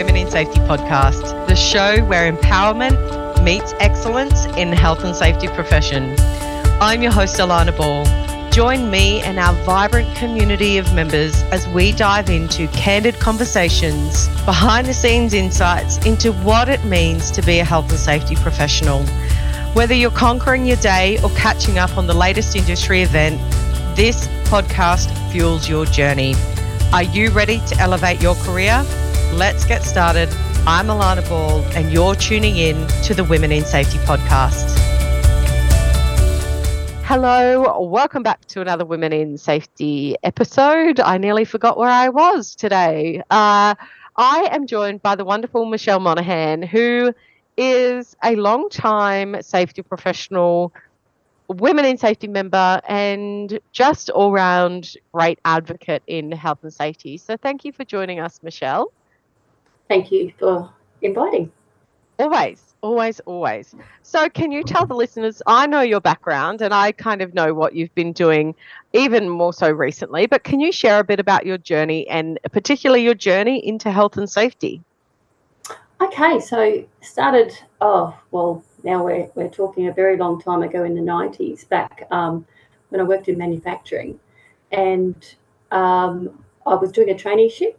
Women in Safety podcast, the show where empowerment meets excellence in the health and safety profession. I'm your host, Alana Ball. Join me and our vibrant community of members as we dive into candid conversations, behind the scenes insights into what it means to be a health and safety professional. Whether you're conquering your day or catching up on the latest industry event, this podcast fuels your journey. Are you ready to elevate your career? Let's get started. I'm Alana Ball, and you're tuning in to the Women in Safety podcast. Hello, welcome back to another Women in Safety episode. I nearly forgot where I was today. Uh, I am joined by the wonderful Michelle Monaghan, who is a long time safety professional women in safety member and just all round great advocate in health and safety. So thank you for joining us, Michelle. Thank you for inviting. Always, always, always. So, can you tell the listeners? I know your background and I kind of know what you've been doing even more so recently, but can you share a bit about your journey and particularly your journey into health and safety? Okay, so started, oh, well, now we're, we're talking a very long time ago in the 90s, back um, when I worked in manufacturing. And um, I was doing a traineeship,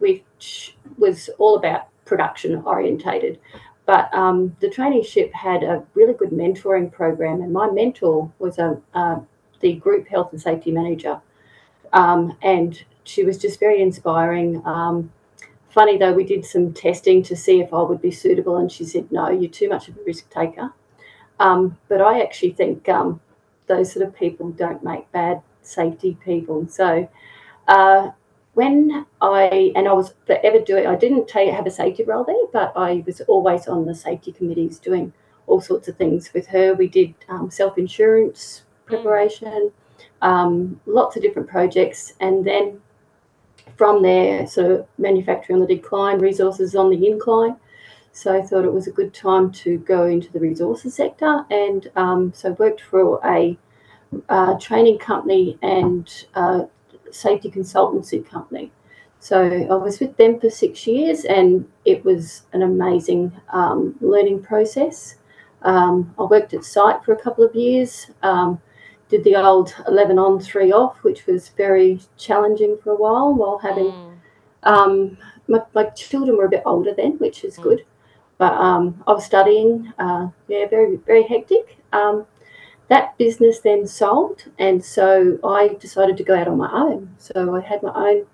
which was all about production orientated. But um, the traineeship had a really good mentoring program, and my mentor was a, uh, the group health and safety manager. Um, and she was just very inspiring. Um, Funny though, we did some testing to see if I would be suitable, and she said, No, you're too much of a risk taker. Um, but I actually think um, those sort of people don't make bad safety people. So uh, when I, and I was forever doing, I didn't take, have a safety role there, but I was always on the safety committees doing all sorts of things with her. We did um, self insurance preparation, um, lots of different projects. And then from there, so manufacturing on the decline, resources on the incline. So I thought it was a good time to go into the resources sector, and um, so worked for a uh, training company and uh, safety consultancy company. So I was with them for six years, and it was an amazing um, learning process. Um, I worked at site for a couple of years. Um, did the old 11 on, 3 off, which was very challenging for a while while having. Mm. Um, my, my, children were a bit older then, which is mm. good. But um, I was studying, uh, yeah, very, very hectic. Um, that business then sold, and so I decided to go out on my own. So I had my own,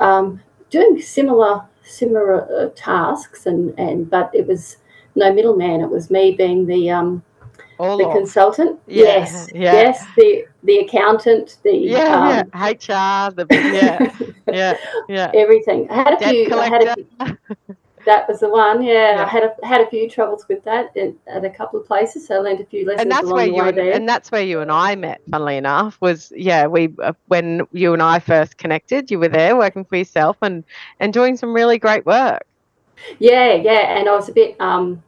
um, doing similar similar uh, tasks, and, and but it was no middleman. It was me being the um, all the consultant. Yeah, yes, yeah. yes, the the accountant, the yeah, um, yeah. HR, the yeah, yeah, yeah, everything. I had a Debt few. Collector. I had a few, that was the one. Yeah, yeah, I had a had a few troubles with that in, at a couple of places. So I learned a few lessons and that's along where the you way and, there. And that's where you and I met. Funnily enough, was yeah, we uh, when you and I first connected, you were there working for yourself and and doing some really great work. Yeah, yeah, and I was a bit um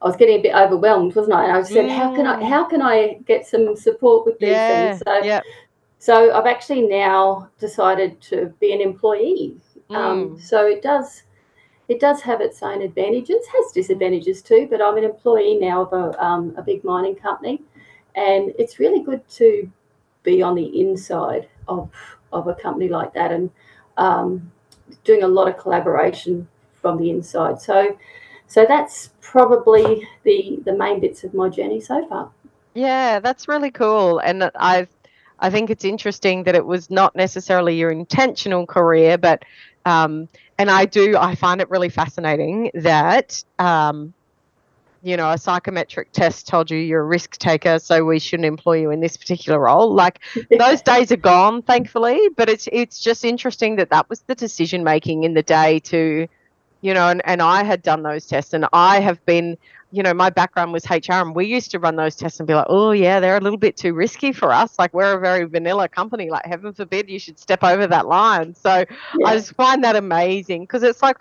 I was getting a bit overwhelmed, wasn't I? And I said, mm. how can I how can I get some support with these yeah, things? So, yeah. so I've actually now decided to be an employee. Um, mm. Um, so it does it does have its own advantages, has disadvantages too. But I'm an employee now of a, um, a big mining company, and it's really good to be on the inside of of a company like that and um, doing a lot of collaboration from the inside. So so that's probably the the main bits of my journey so far. Yeah, that's really cool, and I I think it's interesting that it was not necessarily your intentional career, but um, and I do I find it really fascinating that um, you know a psychometric test told you you're a risk taker, so we shouldn't employ you in this particular role. Like those days are gone, thankfully. But it's it's just interesting that that was the decision making in the day to you know, and, and I had done those tests and I have been, you know, my background was HR and we used to run those tests and be like, oh, yeah, they're a little bit too risky for us. Like, we're a very vanilla company. Like, heaven forbid you should step over that line. So yeah. I just find that amazing because it's like,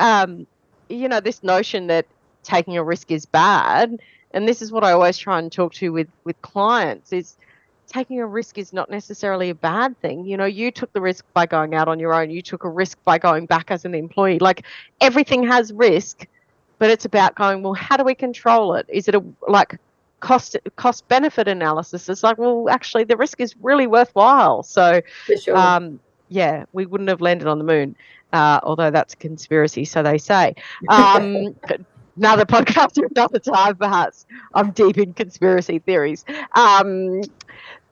um, you know, this notion that taking a risk is bad. And this is what I always try and talk to with, with clients is, taking a risk is not necessarily a bad thing. You know, you took the risk by going out on your own. You took a risk by going back as an employee. Like everything has risk, but it's about going, well, how do we control it? Is it a like cost cost benefit analysis? It's like, well, actually the risk is really worthwhile. So sure. um, yeah, we wouldn't have landed on the moon. Uh, although that's a conspiracy, so they say. Um, another podcast another time, perhaps. I'm deep in conspiracy theories. Um,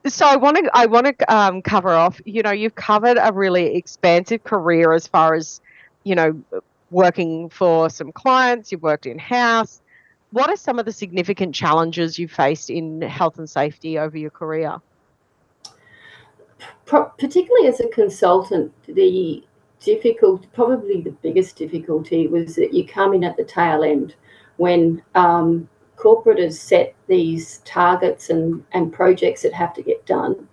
so I want to I want to um, cover off. You know, you've covered a really expansive career as far as you know working for some clients. You've worked in house. What are some of the significant challenges you faced in health and safety over your career? Particularly as a consultant, the difficult, probably the biggest difficulty was that you come in at the tail end when um, corporate has set these targets and, and projects that have to get done,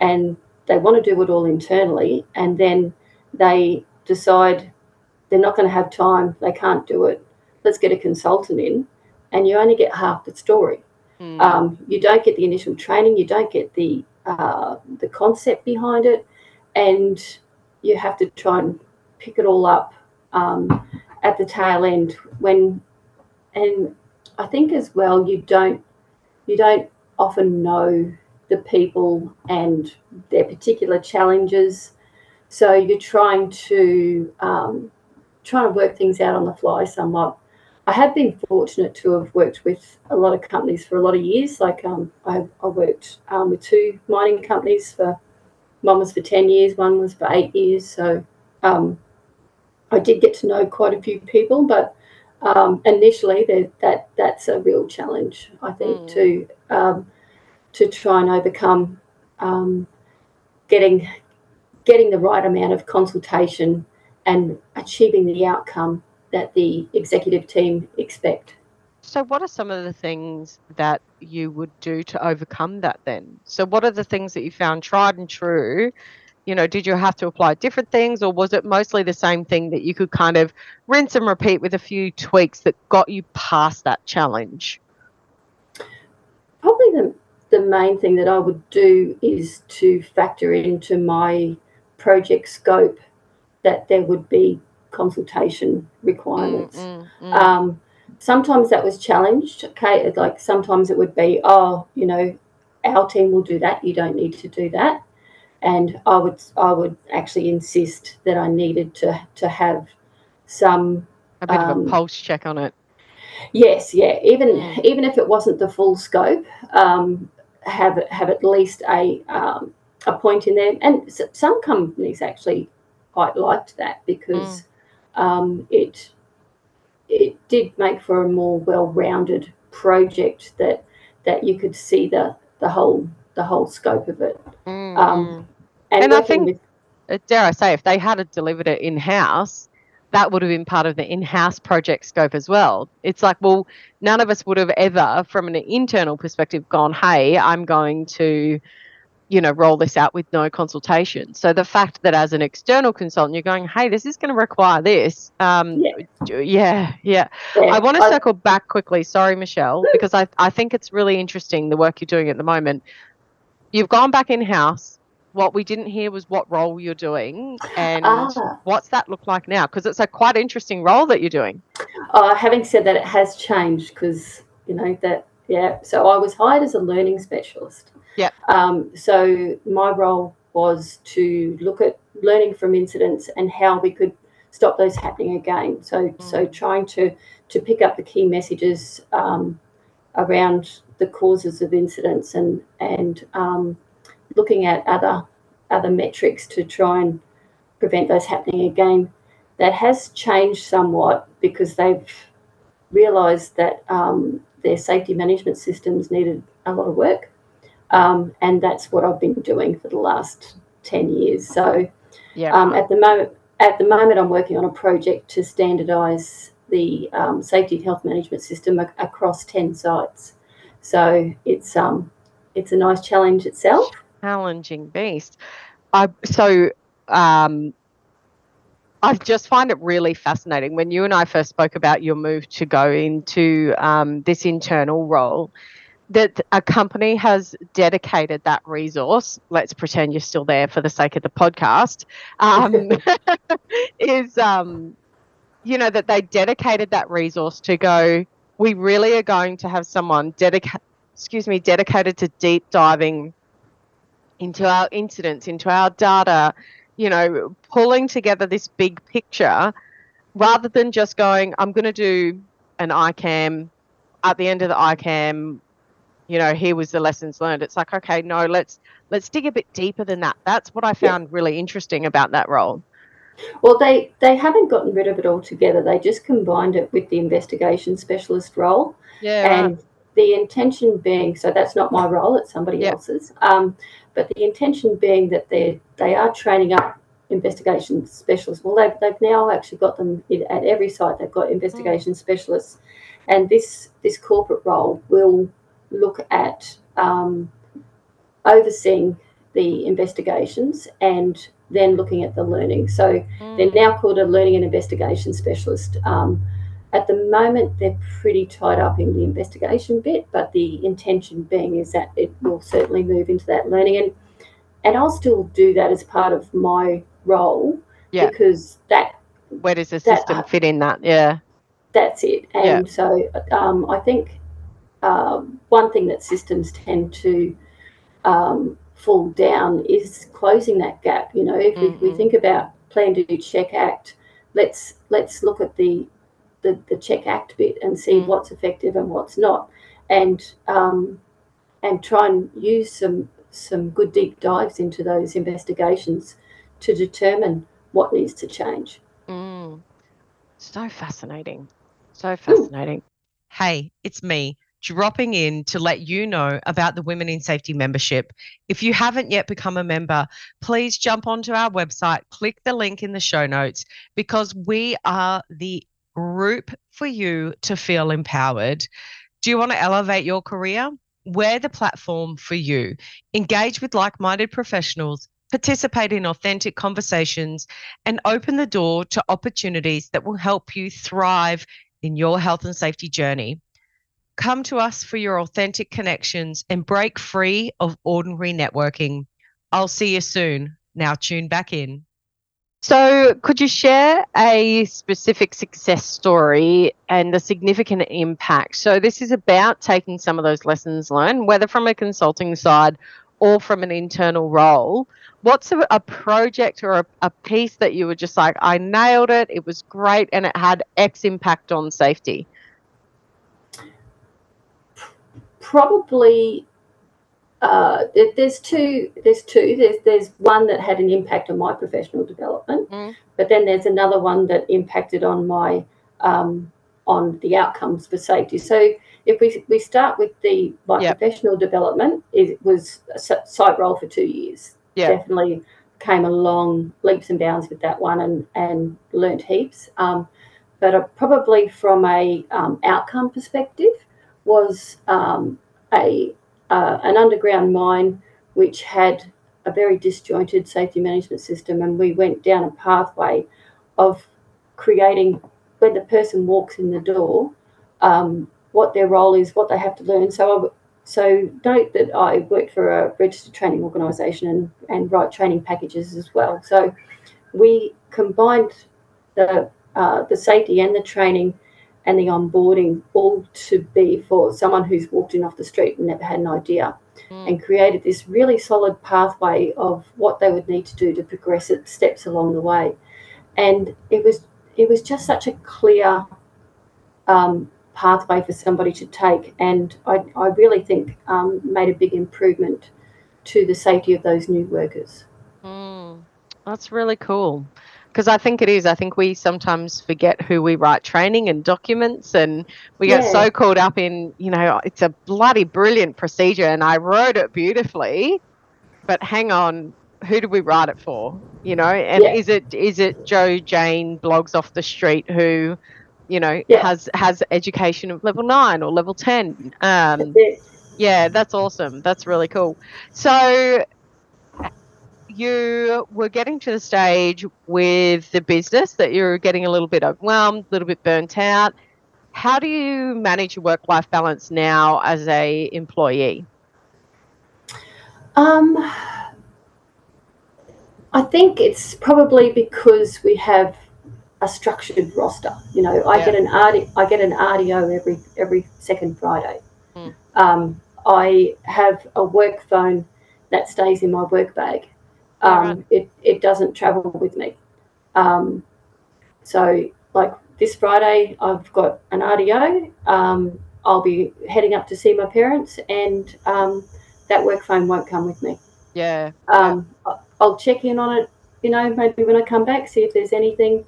and they want to do it all internally, and then they decide they're not going to have time, they can't do it. Let's get a consultant in, and you only get half the story. Mm. Um, you don't get the initial training, you don't get the uh, the concept behind it, and you have to try and pick it all up um, at the tail end when and I think as well you don't you don't often know the people and their particular challenges. So you're trying to um, trying to work things out on the fly somewhat. I have been fortunate to have worked with a lot of companies for a lot of years. Like um, I, I, worked um, with two mining companies for one was for ten years, one was for eight years. So um, I did get to know quite a few people, but um, initially that that's a real challenge, I think, mm. to um, to try and overcome um, getting getting the right amount of consultation and achieving the outcome that the executive team expect. So, what are some of the things that you would do to overcome that then? So, what are the things that you found tried and true you know, did you have to apply different things or was it mostly the same thing that you could kind of rinse and repeat with a few tweaks that got you past that challenge? Probably the, the main thing that I would do is to factor into my project scope that there would be consultation requirements. Mm, mm, mm. Um, sometimes that was challenged. Okay, like sometimes it would be, oh, you know, our team will do that. You don't need to do that and I would I would actually insist that I needed to to have some a bit um, of a um, pulse check on it. Yes, yeah. Even mm. even if it wasn't the full scope, um, have have at least a um, a point in there. And some companies actually quite liked that because mm. um, it it did make for a more well-rounded project that that you could see the the whole the whole scope of it. Mm. Um, and, and I think, with, uh, dare I say, if they had delivered it in house, that would have been part of the in-house project scope as well. It's like, well, none of us would have ever, from an internal perspective, gone, "Hey, I'm going to." You know roll this out with no consultation. So the fact that as an external consultant you're going hey this is going to require this um, yeah. yeah yeah, yeah. i want to circle back quickly sorry michelle because I, I think it's really interesting the work you're doing at the moment. You've gone back in house what we didn't hear was what role you're doing and ah. what's that look like now? Because it's a quite interesting role that you're doing. Uh, having said that it has changed because you know that yeah so i was hired as a learning specialist yeah um, so my role was to look at learning from incidents and how we could stop those happening again so mm. so trying to to pick up the key messages um, around the causes of incidents and and um, looking at other other metrics to try and prevent those happening again. That has changed somewhat because they've realised that um, their safety management systems needed a lot of work, um, and that's what I've been doing for the last ten years. So, yeah, um, at the moment, at the moment, I'm working on a project to standardise the um, safety and health management system ac- across ten sites. So it's um, it's a nice challenge itself challenging beast. I so um, I just find it really fascinating when you and I first spoke about your move to go into um, this internal role. That a company has dedicated that resource. Let's pretend you're still there for the sake of the podcast. Um, is um, you know that they dedicated that resource to go. We really are going to have someone dedicated. Excuse me, dedicated to deep diving into our incidents, into our data, you know, pulling together this big picture rather than just going, I'm going to do an ICAM at the end of the ICAM, you know, here was the lessons learned. It's like, okay, no, let's let's dig a bit deeper than that. That's what I found yeah. really interesting about that role. Well, they they haven't gotten rid of it altogether. They just combined it with the investigation specialist role. Yeah. And the intention being, so that's not my role; it's somebody yeah. else's. Um, but the intention being that they they are training up investigation specialists. Well, they've, they've now actually got them in, at every site. They've got investigation mm. specialists, and this this corporate role will look at um, overseeing the investigations and then looking at the learning. So mm. they're now called a learning and investigation specialist. Um, at the moment, they're pretty tied up in the investigation bit, but the intention being is that it will certainly move into that learning. And and I'll still do that as part of my role yeah. because that where does the system that, fit in that? Yeah, that's it. And yeah. so um, I think um, one thing that systems tend to um, fall down is closing that gap. You know, if mm-hmm. we, we think about Plan Do Check Act, let's let's look at the the, the check act bit and see mm. what's effective and what's not, and um, and try and use some some good deep dives into those investigations to determine what needs to change. Mm. So fascinating, so fascinating. Ooh. Hey, it's me dropping in to let you know about the Women in Safety membership. If you haven't yet become a member, please jump onto our website, click the link in the show notes because we are the group for you to feel empowered. Do you want to elevate your career? We're the platform for you. Engage with like minded professionals, participate in authentic conversations, and open the door to opportunities that will help you thrive in your health and safety journey. Come to us for your authentic connections and break free of ordinary networking. I'll see you soon. Now tune back in. So, could you share a specific success story and the significant impact? So, this is about taking some of those lessons learned, whether from a consulting side or from an internal role. What's a, a project or a, a piece that you were just like, I nailed it, it was great, and it had X impact on safety? Probably uh, there's two. There's two. There's there's one that had an impact on my professional development, mm. but then there's another one that impacted on my um, on the outcomes for safety. So if we we start with the my yep. professional development, it was a site role for two years. Yep. Definitely came along leaps and bounds with that one and and learnt heaps. Um, but uh, probably from a um, outcome perspective was um, a uh, an underground mine which had a very disjointed safety management system, and we went down a pathway of creating when the person walks in the door, um, what their role is, what they have to learn. So, I, so note that I worked for a registered training organisation and, and write training packages as well. So, we combined the uh, the safety and the training and the onboarding all to be for someone who's walked in off the street and never had an idea. Mm. and created this really solid pathway of what they would need to do to progress it steps along the way. And it was it was just such a clear um, pathway for somebody to take. And i, I really think um, made a big improvement to the safety of those new workers. Mm. that's really cool because I think it is. I think we sometimes forget who we write training and documents, and we yeah. get so caught up in, you know, it's a bloody brilliant procedure, and I wrote it beautifully, but hang on, who do we write it for? You know, and yeah. is it is it Joe Jane Bloggs off the street who, you know, yeah. has has education of level nine or level ten? Um, yeah, that's awesome. That's really cool. So you were getting to the stage with the business that you're getting a little bit overwhelmed, a little bit burnt out. how do you manage your work life balance now as a employee? Um, I think it's probably because we have a structured roster. You know, I Yeah. get an RD, I get an RDO every every second Friday. Mm. Um, I have a work phone that stays in my work bag. Um. It it doesn't travel with me. Um, so like this Friday, I've got an RDO. Um, I'll be heading up to see my parents, and um, that work phone won't come with me. Yeah. Um, I'll check in on it, you know, maybe when I come back, see if there's anything.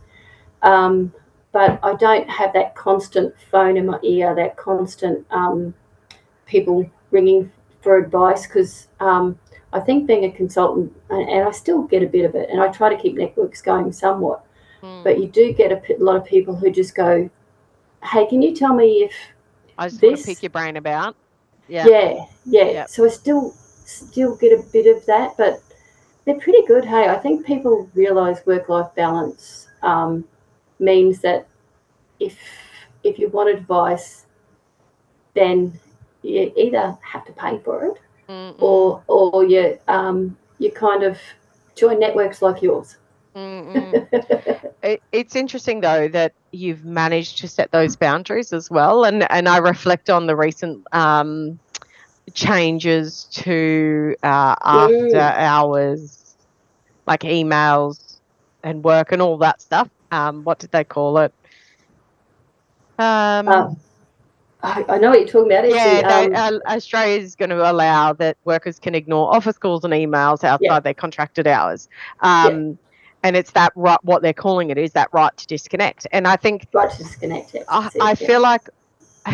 Um, but I don't have that constant phone in my ear, that constant um, people ringing for advice because um, I think being a consultant, and, and I still get a bit of it, and I try to keep networks going somewhat, Mm. but you do get a lot of people who just go, hey, can you tell me if I just want this- to pick your brain about. Yeah. yeah, yeah. Yeah. So I still still get a bit of that, but they're pretty good. Hey, I think people realise work life balance um, means that if if you want advice, then you either have to pay for it Mm, or or you um, you kind of join networks like yours. It, it's interesting though that you've managed to set those boundaries as well, and and I reflect on the recent um, changes to uh, after Mm. hours, like emails and work and all that stuff. Um, what did they call it? Um, Um, I, I know what you're talking about. Yeah, they, um, uh, Australia is going to allow that workers can ignore office calls and emails outside Yeah. their contracted hours. Um, And it's that right, what they're calling it is that right to disconnect. And I think right to disconnect it. I, it, I yeah. feel like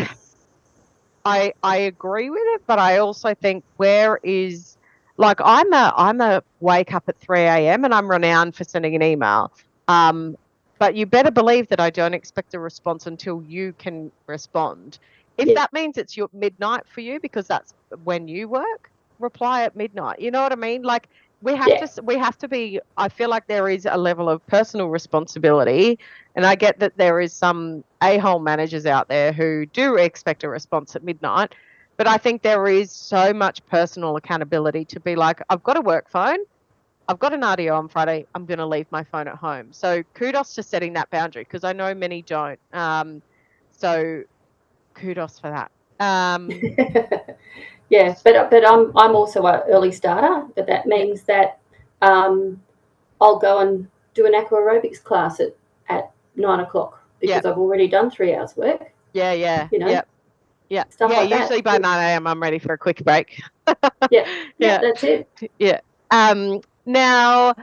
I I agree with it, but I also think where is like I'm a I'm a wake up at three a.m. and I'm renowned for sending an email. Um, but you better believe that I don't expect a response until you can respond. If Yeah. that means it's your midnight for you because that's when you work, reply at midnight. You know what I mean? Like we have Yeah. to we have to be. I feel like there is a level of personal responsibility and I get that there is some a-hole managers out there who do expect a response at midnight, but I think there is so much personal accountability to be like, I've got a work phone, I've got an RDO on Friday, I'm going to leave my phone at home. So kudos to setting that boundary because I know many don't. Um, so kudos for that. Um, yeah, but but I'm I'm also an early starter, but that means that um, I'll go and do an aqua aerobics class at, at nine o'clock because I've already done three hours work. yeah, yeah, You know, yeah. Yeah, stuff yeah. like that. usually by 9 a.m. I'm ready for a quick break. Yeah, yeah. that's it. Yeah. Um, now,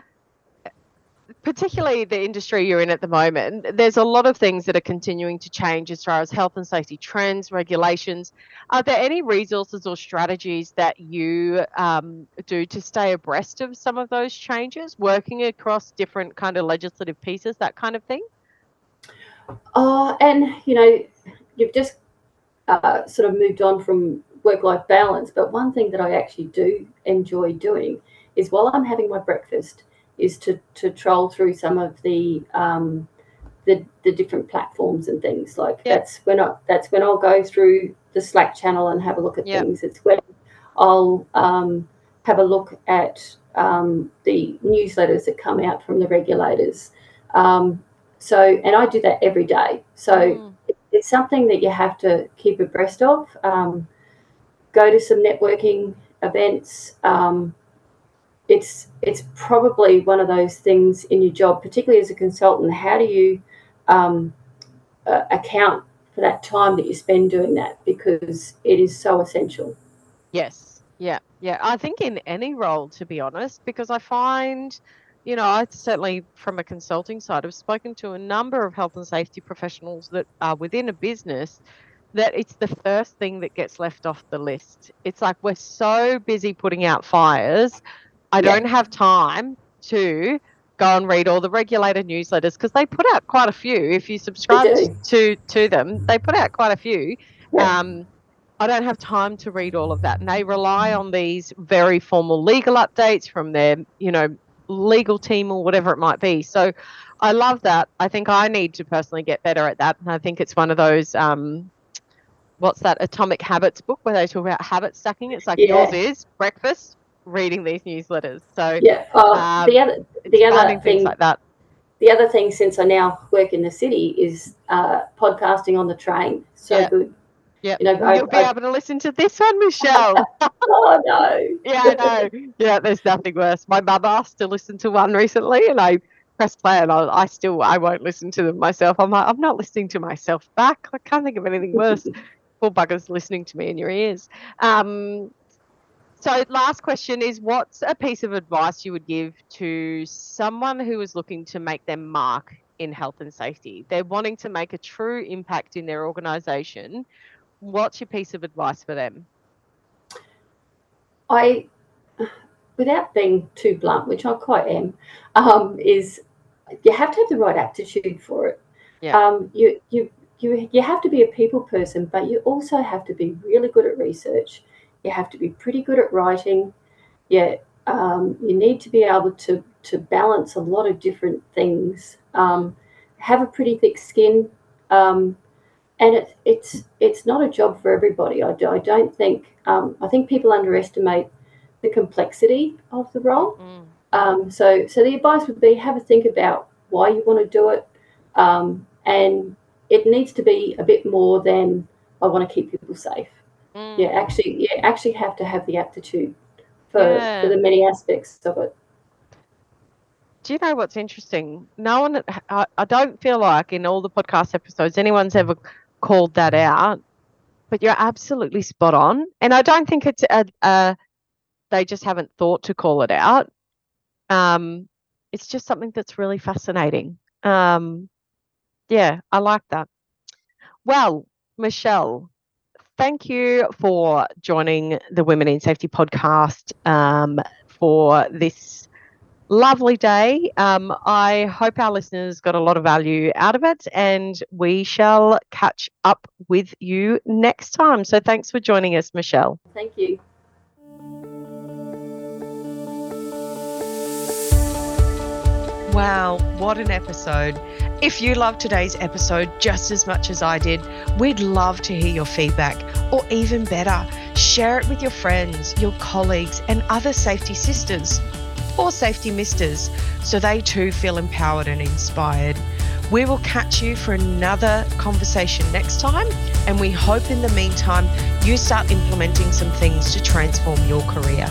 particularly the industry you're in at the moment, there's a lot of things that are continuing to change as far as health and safety trends, regulations. Are there any resources or strategies that you um, do to stay abreast of some of those changes, working across different kind of legislative pieces, that kind of thing? Oh, and you know, you've just uh, sort of moved on from work-life balance, but one thing that I actually do enjoy doing is while I'm having my breakfast, is to to troll through some of the um, the the different platforms and things. Like Yeah. that's when I that's when I'll go through the Slack channel and have a look at Yeah. things. It's when I'll um, have a look at um, the newsletters that come out from the regulators. Um, so, and I do that every day. So Mm, it's something that you have to keep abreast of. Um, go to some networking events. Um, it's it's probably one of those things in your job, particularly as a consultant. How do you um, uh, account for that time that you spend doing that? Because it is so essential. Yes. Yeah. Yeah. I think in any role, to be honest, because I find, you know, I certainly from a consulting side, have spoken to a number of health and safety professionals that are within a business that it's the first thing that gets left off the list. It's like we're so busy putting out fires. I Yeah. don't have time to go and read all the regulator newsletters because they put out quite a few. If you subscribe to to them, they put out quite a few. Yeah. Um, I don't have time to read all of that, and they rely on these very formal legal updates from their, you know, legal team or whatever it might be. So I love that. I think I need to personally get better at that. And I think it's one of those um, what's that Atomic Habits book where they talk about habit stacking. It's like yeah. yours is breakfast, reading these newsletters. So yeah, oh, um, the other the other thing like that. The other thing, since I now work in the city, is uh, podcasting on the train. So yeah. good. Yeah, you know, you'll I, be I, able to listen to this one, Michelle. oh no. yeah, I know. Yeah, there's nothing worse. My mother asked to listen to one recently, and I press play, and I, I still I won't listen to them myself. I'm like, I'm not listening to myself back. I can't think of anything worse. Poor buggers listening to me in your ears. Um, so, last question is what's a piece of advice you would give to someone who is looking to make their mark in health and safety? They're wanting to make a true impact in their organisation. What's your piece of advice for them? I, without being too blunt, which I quite am, um, is you have to have the right aptitude for it. Yeah. Um, you, you you you have to be a people person, but you also have to be really good at research. You have to be pretty good at writing. Yeah, um, you need to be able to to balance a lot of different things. Um, have a pretty thick skin, um, and it, it's it's not a job for everybody. I, do, I don't think. Um, I think people underestimate the complexity of the role. Mm. Um, so so the advice would be have a think about why you want to do it, um, and it needs to be a bit more than I want to keep people safe. Mm. Yeah, actually, you actually have to have the aptitude for, yeah. for the many aspects of it. Do you know what's interesting? No one, I, I don't feel like in all the podcast episodes anyone's ever called that out, but you're absolutely spot on. And I don't think it's a, a they just haven't thought to call it out. Um, it's just something that's really fascinating. Um, yeah, I like that. Well, Michelle, thank you for joining the Women in Safety podcast um, for this lovely day. Um, I hope our listeners got a lot of value out of it, and we shall catch up with you next time. So, thanks for joining us, Michelle. Thank you. Wow, what an episode. If you loved today's episode just as much as I did, we'd love to hear your feedback, or even better, share it with your friends, your colleagues, and other safety sisters or safety misters so they too feel empowered and inspired. We will catch you for another conversation next time, and we hope in the meantime you start implementing some things to transform your career.